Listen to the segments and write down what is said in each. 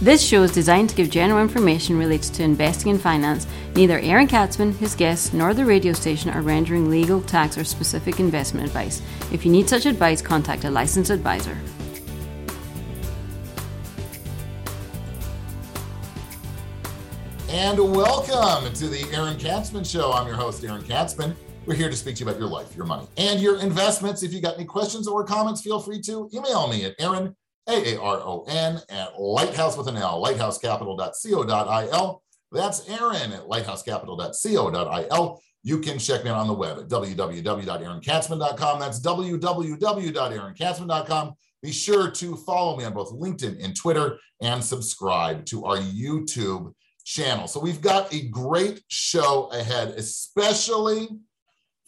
This show is designed to give general information related to investing and finance. Neither Aaron Katsman, his guests, nor the radio station are rendering legal, tax, or specific investment advice. If you need such advice, contact a licensed advisor. And welcome to the Aaron Katsman Show. I'm your host, Aaron Katsman. We're here to speak to you about your life, your money, and your investments. If you got any questions or comments, feel free to email me at Aaron a-A-R-O-N at lighthouse with an L, lighthousecapital.co.il. That's Aaron at lighthousecapital.co.il. You can check me out on the web at www.aaronkatsman.com. That's www.aaronkatsman.com. Be sure to follow me on both LinkedIn and Twitter and subscribe to our YouTube channel. So we've got a great show ahead, especially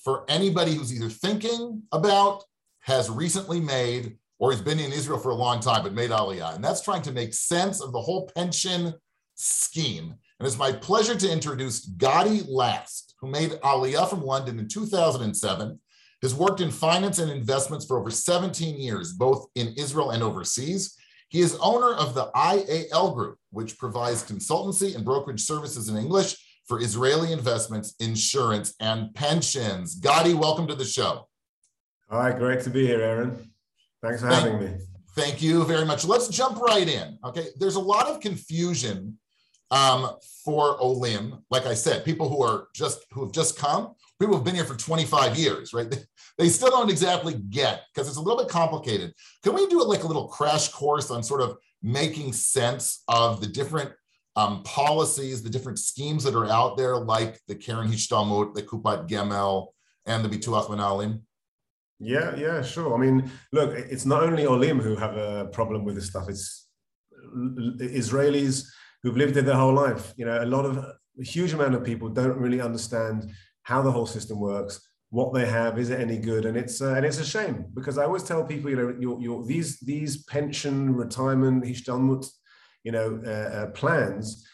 for anybody who's either thinking about, has recently made, or he's been in Israel for a long time but made Aliyah. And that's trying to make sense of the whole pension scheme. And it's my pleasure to introduce Gadi Last, who made Aliyah from London in 2007, has worked in finance and investments for over 17 years, both in Israel and overseas. He is owner of the IAL Group, which provides consultancy and brokerage services in English for Israeli investments, insurance, and pensions. Gadi, welcome to the show. Hi, great to be here, Aaron. Thanks for thank, having me. Thank you very much. Let's jump right in. Okay, there's a lot of confusion um, for Olim. Like I said, people who are just who have just come, people who've been here for 25 years, right? They, still don't exactly get because it's a little bit complicated. Can we do like a little crash course on sort of making sense of the different um, policies, the different schemes that are out there, like the Keren Hishtalmut, the Kupat Gimel, and the Bituach Menahalim? Yeah, yeah, sure. I mean, look, it's not only Olim who have a problem with this stuff. It's Israelis who've lived there their whole life. You know, a lot of a huge amount of people don't really understand how the whole system works, what they have, is it any good, and it's uh, and it's a shame because I always tell people, you know, your, your these these pension, retirement, hishtalmut, you know, uh, uh, plans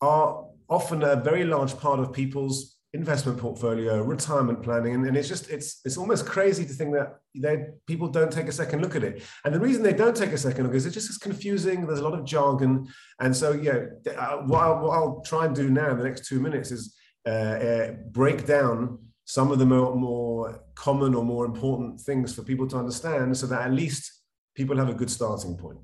are often a very large part of people's investment portfolio, retirement planning, and, and, it's just it's it's almost crazy to think that they people don't take a second look at it. And the reason they don't take a second look is it just is confusing. There's a lot of jargon, and so yeah, uh, what, I'll, what I'll try and do now in the next two minutes is uh, uh, break down some of the more, more common or more important things for people to understand, so that at least people have a good starting point.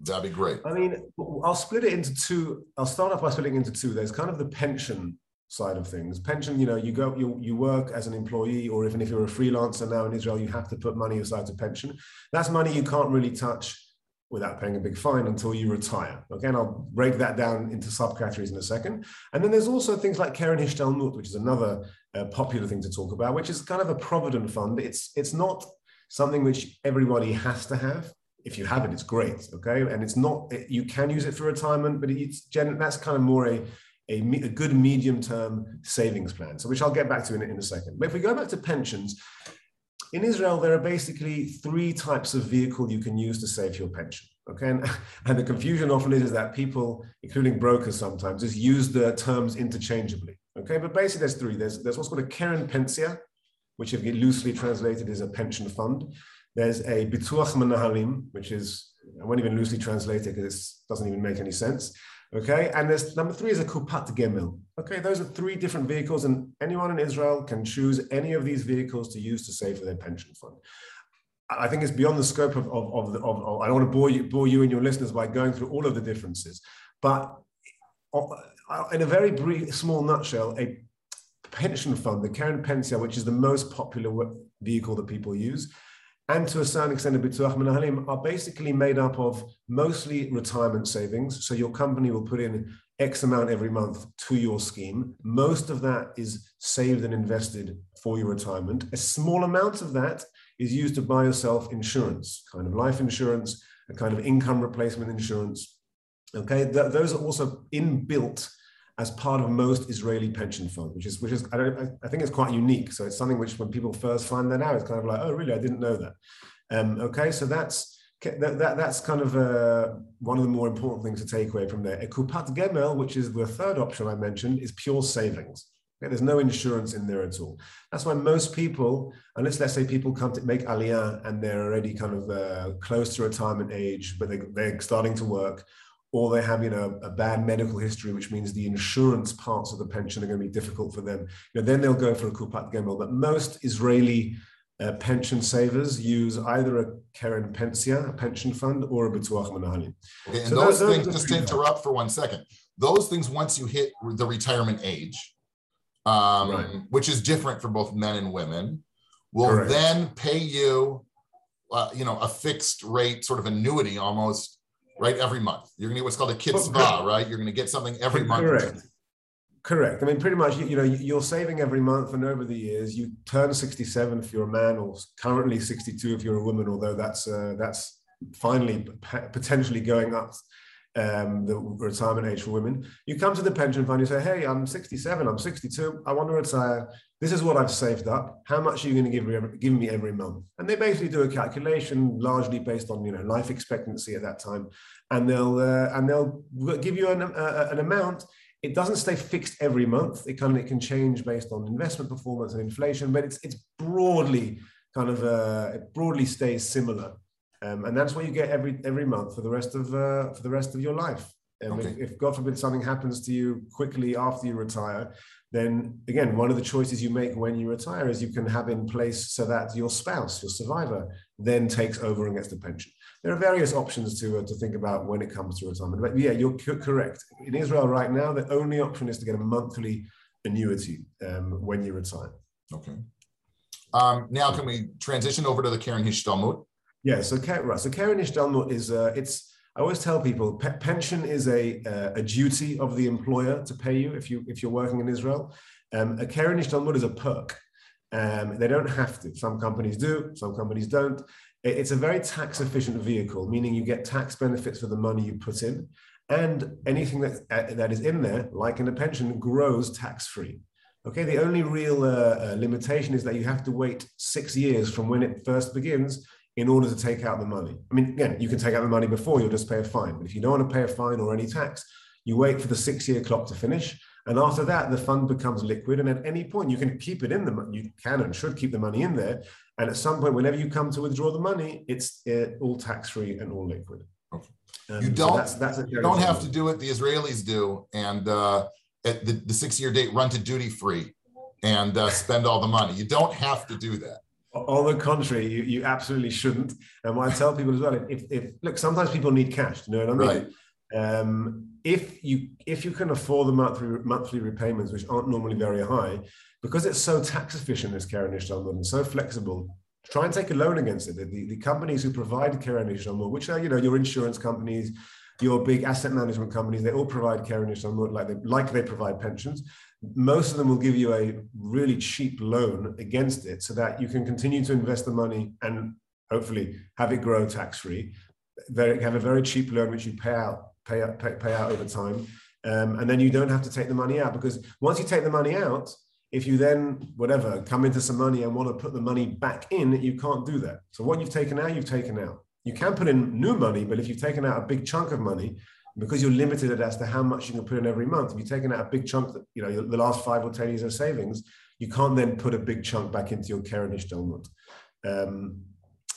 That'd be great. I mean, I'll split it into two. I'll start off by splitting into two. There's kind of the pension side of things. Pension, you know, you go, you, you work as an employee, or even if you're a freelancer now in Israel, you have to put money aside to pension. That's money you can't really touch without paying a big fine until you retire. Okay, and I'll break that down into subcategories in a second. And then there's also things like Keren Hishtalmut, which is another uh, popular thing to talk about, which is kind of a provident fund. It's it's not something which everybody has to have. If you have it, it's great. Okay, and it's not. You can use it for retirement, but it's gen, that's kind of more a a, a good medium term savings plan. So, which I'll get back to in, in a second. But if we go back to pensions, in Israel, there are basically three types of vehicle you can use to save your pension. Okay, and, and, the confusion often is, is that people, including brokers sometimes, just use the terms interchangeably. Okay, but basically there's three. There's, there's what's called a Keren Pensia, which if you loosely translated is a pension fund. There's a Bituach Menahalim, which is, I won't even loosely translate it because it doesn't even make any sense. Okay, and there's number three is a Kupat Gimel. Okay, those are three different vehicles, and anyone in Israel can choose any of these vehicles to use to save for their pension fund. I think it's beyond the scope of, of, of, the, of, of I don't want to bore you, bore you and your listeners by going through all of the differences, but uh, in a very brief, small nutshell, a pension fund, the Keren Pensia, which is the most popular vehicle that people use, and to a certain extent, a Bituach Menahalim are basically made up of mostly retirement savings. So your company will put in X amount every month to your scheme. Most of that is saved and invested for your retirement. A small amount of that is used to buy yourself insurance, kind of life insurance, a kind of income replacement insurance. Okay, Th- those are also inbuilt as part of most Israeli pension funds, which is which is I, don't, I think it's quite unique. So it's something which when people first find that out, it's kind of like, oh, really? I didn't know that. Um, okay, so that's that, that that's kind of uh, one of the more important things to take away from there. A kupat gimel, which is the third option I mentioned, is pure savings. Okay, there's no insurance in there at all. That's why most people, unless let's say people come to make aliyah and they're already kind of uh, close to retirement age, but they, they're starting to work, or they have you know a bad medical history, which means the insurance parts of the pension are going to be difficult for them. You know, then they'll go for a Kupat Gimel. But most Israeli uh, pension savers use either a Keren Pensia, a pension fund, or a Bituach Menahalim. Okay, and so those, those things, just to interrupt for one second, those things once you hit the retirement age, um, right. which is different for both men and women, will Correct. then pay you, uh, you know, a fixed rate sort of annuity almost, right, every month. You're gonna get what's called a kitzvah, right? You're gonna get something every month. Correct. Correct. I mean, pretty much, you, you, know, you're saving every month, and over the years, you turn 67 if you're a man, or currently 62 if you're a woman. Although that's uh, that's finally potentially going up um, the retirement age for women. You come to the pension fund, you say, "Hey, I'm 67, I'm 62, I want to retire. This is what I've saved up. How much are you going to give me every, give me every month?" And they basically do a calculation, largely based on you know life expectancy at that time, and they'll uh, and they'll give you an, uh, an amount it doesn't stay fixed every month. It kind of it can change based on investment performance and inflation, but it's it's broadly kind of uh, it broadly stays similar, um, and that's what you get every every month for the rest of uh, for the rest of your life. And okay. if, if, God forbid something happens to you quickly after you retire, then again, one of the choices you make when you retire is you can have in place so that your spouse, your survivor, then takes over and gets the pension there are various options to, uh, to think about when it comes to retirement. But yeah, you're correct. In Israel right now, the only option is to get a monthly annuity um, when you retire. Okay. Um, now, can we transition over to the Keren Hishtalmut? Yeah. So, right, so Keren Hishtalmut is uh, it's. I always tell people pe- pension is a uh, a duty of the employer to pay you if you if you're working in Israel. Um, a Keren Hishtalmut is a perk. Um, they don't have to. Some companies do, some companies don't. It's a very tax efficient vehicle, meaning you get tax benefits for the money you put in, and anything that, uh, that is in there, like in a pension, grows tax free. Okay, the only real uh, uh, limitation is that you have to wait six years from when it first begins in order to take out the money. I mean, again, you can take out the money before, you'll just pay a fine. But if you don't want to pay a fine or any tax, you wait for the six year clock to finish. And after that, the fund becomes liquid. And at any point, you can keep it in the you can and should keep the money in there. And at some point, whenever you come to withdraw the money, it's uh, all tax free and all liquid. Okay. Um, you don't. So that's, that's you don't have to do it. The Israelis do, and uh, at the, the six year date, run to duty free and uh, spend all the money. You don't have to do that. On the contrary, you, you absolutely shouldn't. And what I tell people as well, if, if look, sometimes people need cash. You know what I mean? Right. Um, if you if you can afford the monthly monthly repayments, which aren't normally very high, because it's so tax efficient, this Keren Hishtalmut, and so flexible, try and take a loan against it. The, the companies who provide Keren Hishtalmut, which are, you know, your insurance companies, your big asset management companies, they all provide Keren Hishtalmut like they, like they provide pensions. Most of them will give you a really cheap loan against it so that you can continue to invest the money and hopefully have it grow tax-free. They have a very cheap loan which you pay out, pay out, pay, pay out over time. Um, and then you don't have to take the money out because once you take the money out, if you then, whatever, come into some money and want to put the money back in, you can't do that. So what you've taken out, you've taken out. You can put in new money, but if you've taken out a big chunk of money, because you're limited as to how much you can put in every month, if you've taken out a big chunk, that, you know, the last five or 10 years of savings, you can't then put a big chunk back into your Keren Hishtalmut. Um,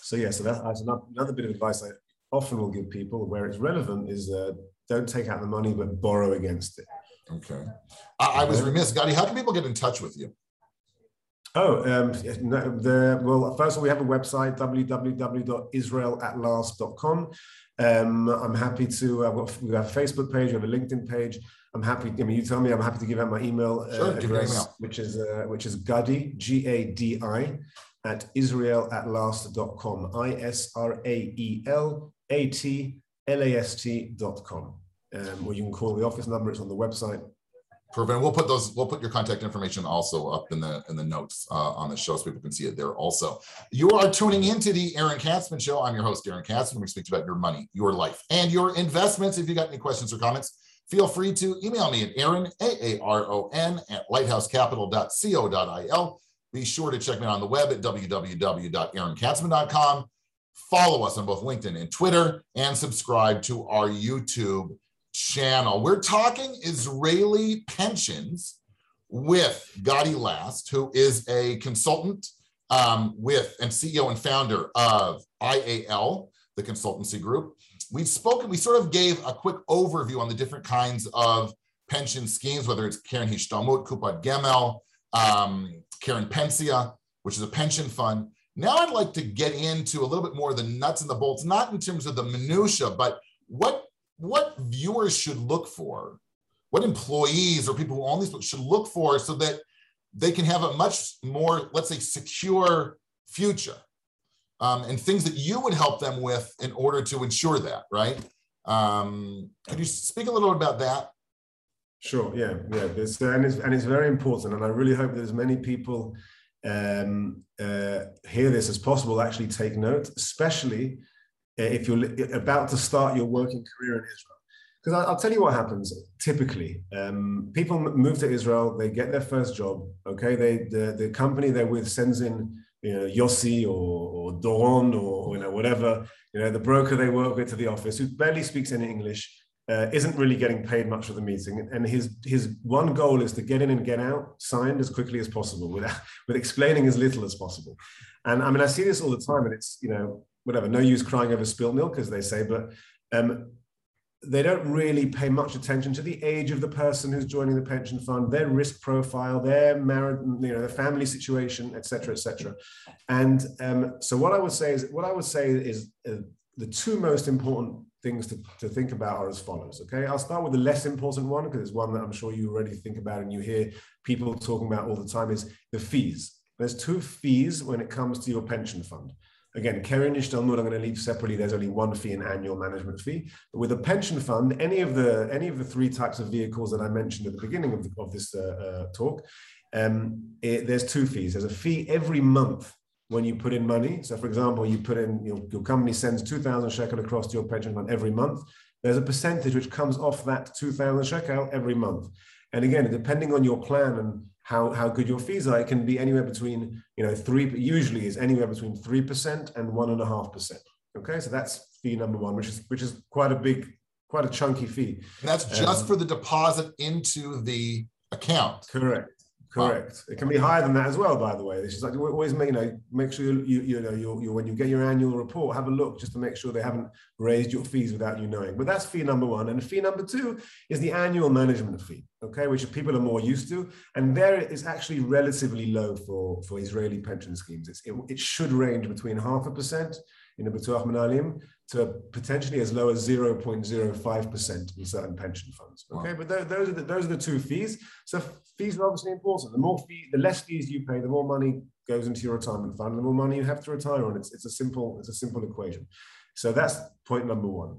so yeah, so that's another bit of advice I often will give people where it's relevant is uh, don't take out the money, but borrow against it. Okay. I, I was remiss, Gadi. How can people get in touch with you? Oh, um, the, well, first of all, we have a website, www.israelatLast.com. Um, I'm happy to, uh, we have a Facebook page, we have a LinkedIn page. I'm happy, I mean, you tell me, I'm happy to give out my email uh, sure, address, email. which is, uh, which is Gadi, G-A-D-I, at israelatLast.com, I-S-R-A-E-L-A-T-L-A-S-T.com um, or you can call the office number. It's on the website. We'll put those. We'll put your contact information also up in the in the notes uh, on the show, so people can see it there. Also, you are tuning into the Aaron Katsman Show. I'm your host, Aaron Katsman. We speak about your money, your life, and your investments. If you got any questions or comments, feel free to email me at Aaron A A R O N at lighthousecapital.co.il. Be sure to check me out on the web at www.aaronkatsman.com. Follow us on both LinkedIn and Twitter, and subscribe to our YouTube channel. We're talking Israeli pensions with Gadi Last, who is a consultant um, with and CEO and founder of IAL, the consultancy group. we've spoken, we sort of gave a quick overview on the different kinds of pension schemes, whether it's Keren Hishtalmut, Kupat Gimel, um, Keren Pensia, which is a pension fund. Now I'd like to get into a little bit more of the nuts and the bolts, not in terms of the minutia, but what what viewers should look for, what employees or people who own these should look for so that they can have a much more, let's say, secure future um, and things that you would help them with in order to ensure that, right? Um, could you speak a little bit about that? Sure. Yeah. Yeah. It's, and it's and it's very important, and I really hope that as many people um, uh, hear this as possible actually take note, especially uh, if you're about to start your working career in Israel. Because I'll tell you what happens typically. Um, people move to Israel, they get their first job. Okay, they the, the company they're with sends in you know, Yossi or, or Doron or you know whatever you know the broker they work with to the office who barely speaks any English uh, isn't really getting paid much for the meeting, and his his one goal is to get in and get out signed as quickly as possible, with with explaining as little as possible. And I mean, I see this all the time, and it's you know whatever, no use crying over spilt milk, as they say, but um, they don't really pay much attention to the age of the person who's joining the pension fund, their risk profile, their married, you know, their family situation, etc., etc. And um, so, what I would say is, what I would say is uh, the two most important things to, to think about are as follows. Okay, I'll start with the less important one because it's one that I'm sure you already think about and you hear people talking about all the time is the fees. There's two fees when it comes to your pension fund. Again, Keren Hishtalmut, I'm going to leave separately. There's only one fee, an annual management fee. But with a pension fund, any of the any of the three types of vehicles that I mentioned at the beginning of, the, of this uh, uh, talk, um, it, there's two fees. There's a fee every month when you put in money. So, for example, you put in your, your company sends 2,000 shekel across to your pension fund every month. There's a percentage which comes off that 2,000 shekel every month. And again, depending on your plan and how, how good your fees are, it can be anywhere between, you know, three, usually is anywhere between 3% and one and a half percent. Okay. So that's fee number one, which is, which is quite a big, quite a chunky fee. And that's just um, for the deposit into the account. Correct. Correct. It can be higher than that as well, by the way. This is like always make you know make sure you you, you know you you when you get your annual report, have a look just to make sure they haven't raised your fees without you knowing. But that's fee number one, and fee number two is the annual management fee, okay, which people are more used to, and there is actually relatively low for for Israeli pension schemes. It's, it, it should range between half a percent in the Menahalim to potentially as low as 0.05% in certain pension funds. Okay, wow. but those are, the, those are the two fees. So fees are obviously important. The more fee, the less fees you pay, the more money goes into your retirement fund, the more money you have to retire on. It's, it's a simple it's a simple equation. So that's point number one.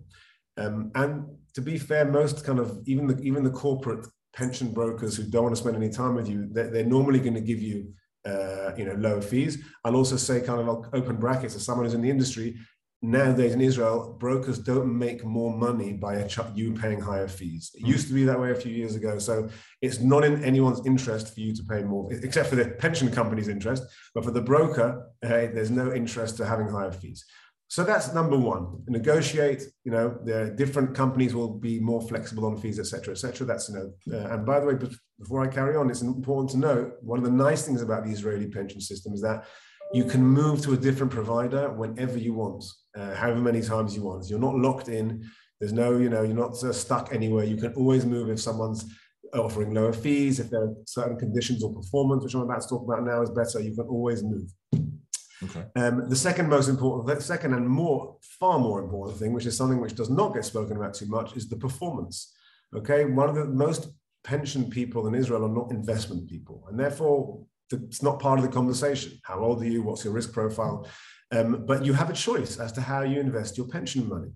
Um, and to be fair, most kind of even the even the corporate pension brokers who don't want to spend any time with you, they're, they're normally going to give you uh, you know lower fees. I'll also say kind of open brackets as someone who's in the industry. Nowadays in Israel, brokers don't make more money by you paying higher fees. It used to be that way a few years ago. So it's not in anyone's interest for you to pay more, except for the pension company's interest. But for the broker, uh, there's no interest to having higher fees. So that's number one. Negotiate. You know, the different companies will be more flexible on fees, etc., etc. That's you know. Uh, and by the way, before I carry on, it's important to note one of the nice things about the Israeli pension system is that you can move to a different provider whenever you want, uh, however many times you want. You're not locked in. There's no, you know, you're not uh, stuck anywhere. You can always move if someone's offering lower fees, if there are certain conditions or performance, which I'm about to talk about now, is better. You can always move. Okay. Um, the second most important, the second and more, far more important thing, which is something which does not get spoken about too much, is the performance. Okay, one of the most pension people in Israel are not investment people, and therefore it's not part of the conversation. How old are you? What's your risk profile? Um, but you have a choice as to how you invest your pension money.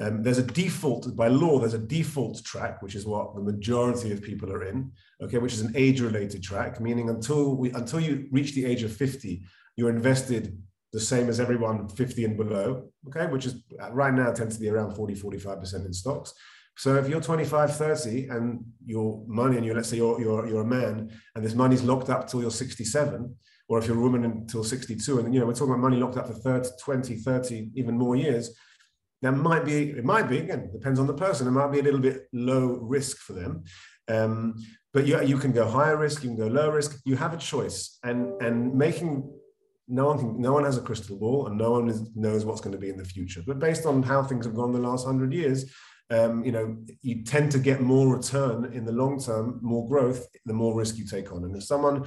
Um, there's a default by law. There's a default track, which is what the majority of people are in. Okay, which is an age-related track, meaning until we until you reach the age of 50, you're invested the same as everyone 50 and below, okay, which is uh, right now tends to be around 40, 45% in stocks. So if you're 25, 30 and your money and you let's say you're, you're, you're a man and this money's locked up till you're 67, or if you're a woman until 62, and you know, we're talking about money locked up for 30, 20, 30, even more years, that might be, it might be, again, depends on the person, it might be a little bit low risk for them. Um, but you, you can go higher risk, you can go low risk, you have a choice. And, and making no one can, no one has a crystal ball, and no one is, knows what's going to be in the future. But based on how things have gone the last hundred years, um, you know, you tend to get more return in the long term, more growth, the more risk you take on. And if someone,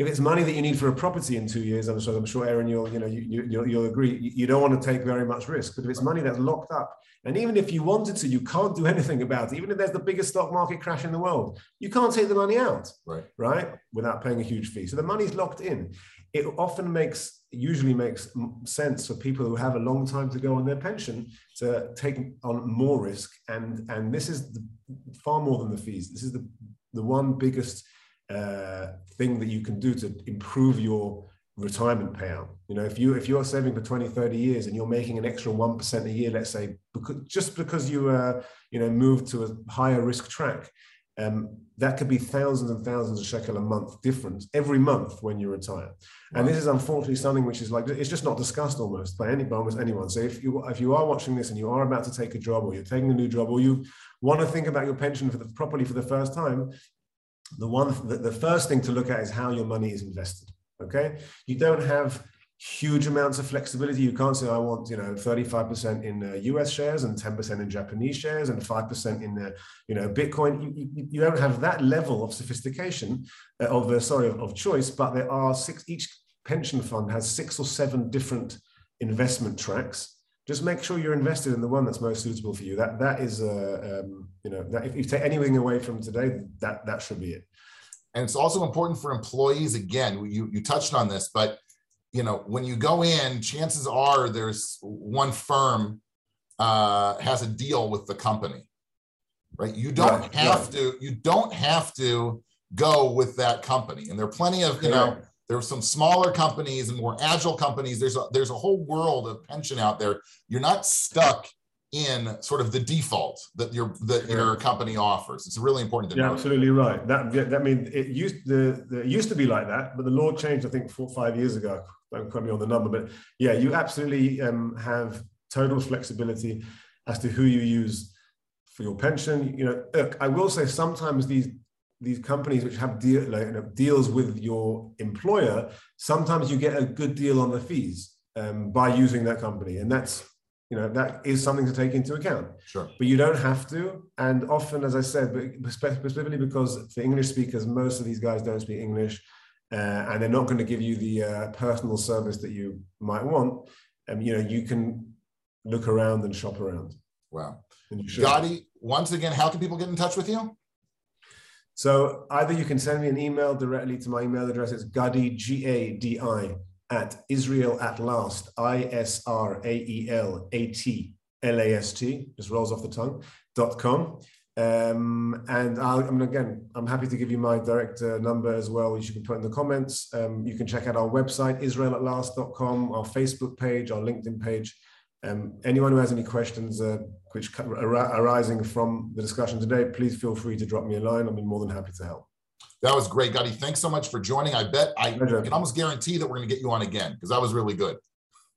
if it's money that you need for a property in two years, I'm sure, I'm sure Aaron, you'll, you know, you, you, you'll, you'll agree, you don't want to take very much risk. But if it's money that's locked up, and even if you wanted to, you can't do anything about it. Even if there's the biggest stock market crash in the world, you can't take the money out, right? Right, without paying a huge fee. So the money's locked in. It often makes usually makes sense for people who have a long time to go on their pension to take on more risk. And, and this is the, far more than the fees. This is the, the one biggest uh, thing that you can do to improve your retirement payout. You know, if you if you're saving for 20, 30 years and you're making an extra 1% a year, let's say, because, just because you uh, you know moved to a higher risk track, um, that could be thousands and thousands of shekel a month difference every month when you retire. And this is unfortunately something which is like it's just not discussed almost by any by almost anyone. So if you if you are watching this and you are about to take a job or you're taking a new job or you want to think about your pension for the, properly for the first time, the one the, the first thing to look at is how your money is invested. Okay, you don't have huge amounts of flexibility. You can't say I want you know 35% in uh, US shares and 10% in Japanese shares and 5% in uh, you know Bitcoin. You, you, you, don't have that level of sophistication uh, of uh, sorry of, of, choice, but there are six each pension fund has six or seven different investment tracks. Just make sure you're invested in the one that's most suitable for you. That that is uh, um, you know that if you take anything away from today, that that should be it. And it's also important for employees. Again, you you touched on this, but you know when you go in, chances are there's one firm uh, has a deal with the company, right? You don't right, have right. to. You don't have to go with that company, and there are plenty of you know there are some smaller companies and more agile companies. There's a, there's a whole world of pension out there. You're not stuck in sort of the default that your that your company offers. It's really important to yeah, know. absolutely right. That that mean it used the, the it used to be like that, but the law changed. I think four five years ago. Don't quote me on the number, but yeah, you absolutely um, have total flexibility as to who you use for your pension. You know, look, I will say sometimes these these companies which have deal, like, you know, deals with your employer, sometimes you get a good deal on the fees um, by using that company, and that's you know that is something to take into account. Sure. But you don't have to, and often, as I said, but specifically because for English speakers, most of these guys don't speak English, uh, and they're not going to give you the uh, personal service that you might want. Um, you know, you can look around and shop around. Wow. Gadi, once again, how can people get in touch with you? So either you can send me an email directly to my email address. It's Gadi, G A D I, at Israel at last, I S R A E L A T L A S T, just rolls off the tongue, dot com. Um, and I'll, I mean, again, I'm happy to give you my direct uh, number as well, which you can put in the comments. Um, you can check out our website, israelatLast.com, our Facebook page, our LinkedIn page. Um, anyone who has any questions uh, which arising from the discussion today, please feel free to drop me a line. I'll be more than happy to help. That was great, Gadi. Thanks so much for joining. I bet I Pleasure. can almost guarantee that we're going to get you on again because that was really good.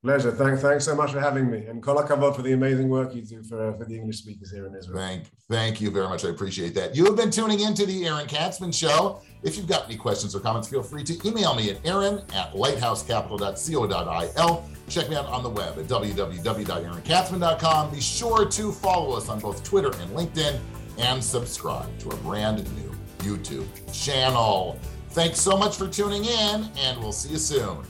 Pleasure. Thanks, thanks so much for having me. And kol hakavod for the amazing work you do for, uh, for the English speakers here in Israel. Thank, thank you very much. I appreciate that. You have been tuning in to the Aaron Katsman Show. If you've got any questions or comments, feel free to email me at aaron at lighthousecapital.co.il. Check me out on the web at www.aaronkatsman.com. Be sure to follow us on both Twitter and LinkedIn and subscribe to our brand new YouTube channel. Thanks so much for tuning in, and we'll see you soon.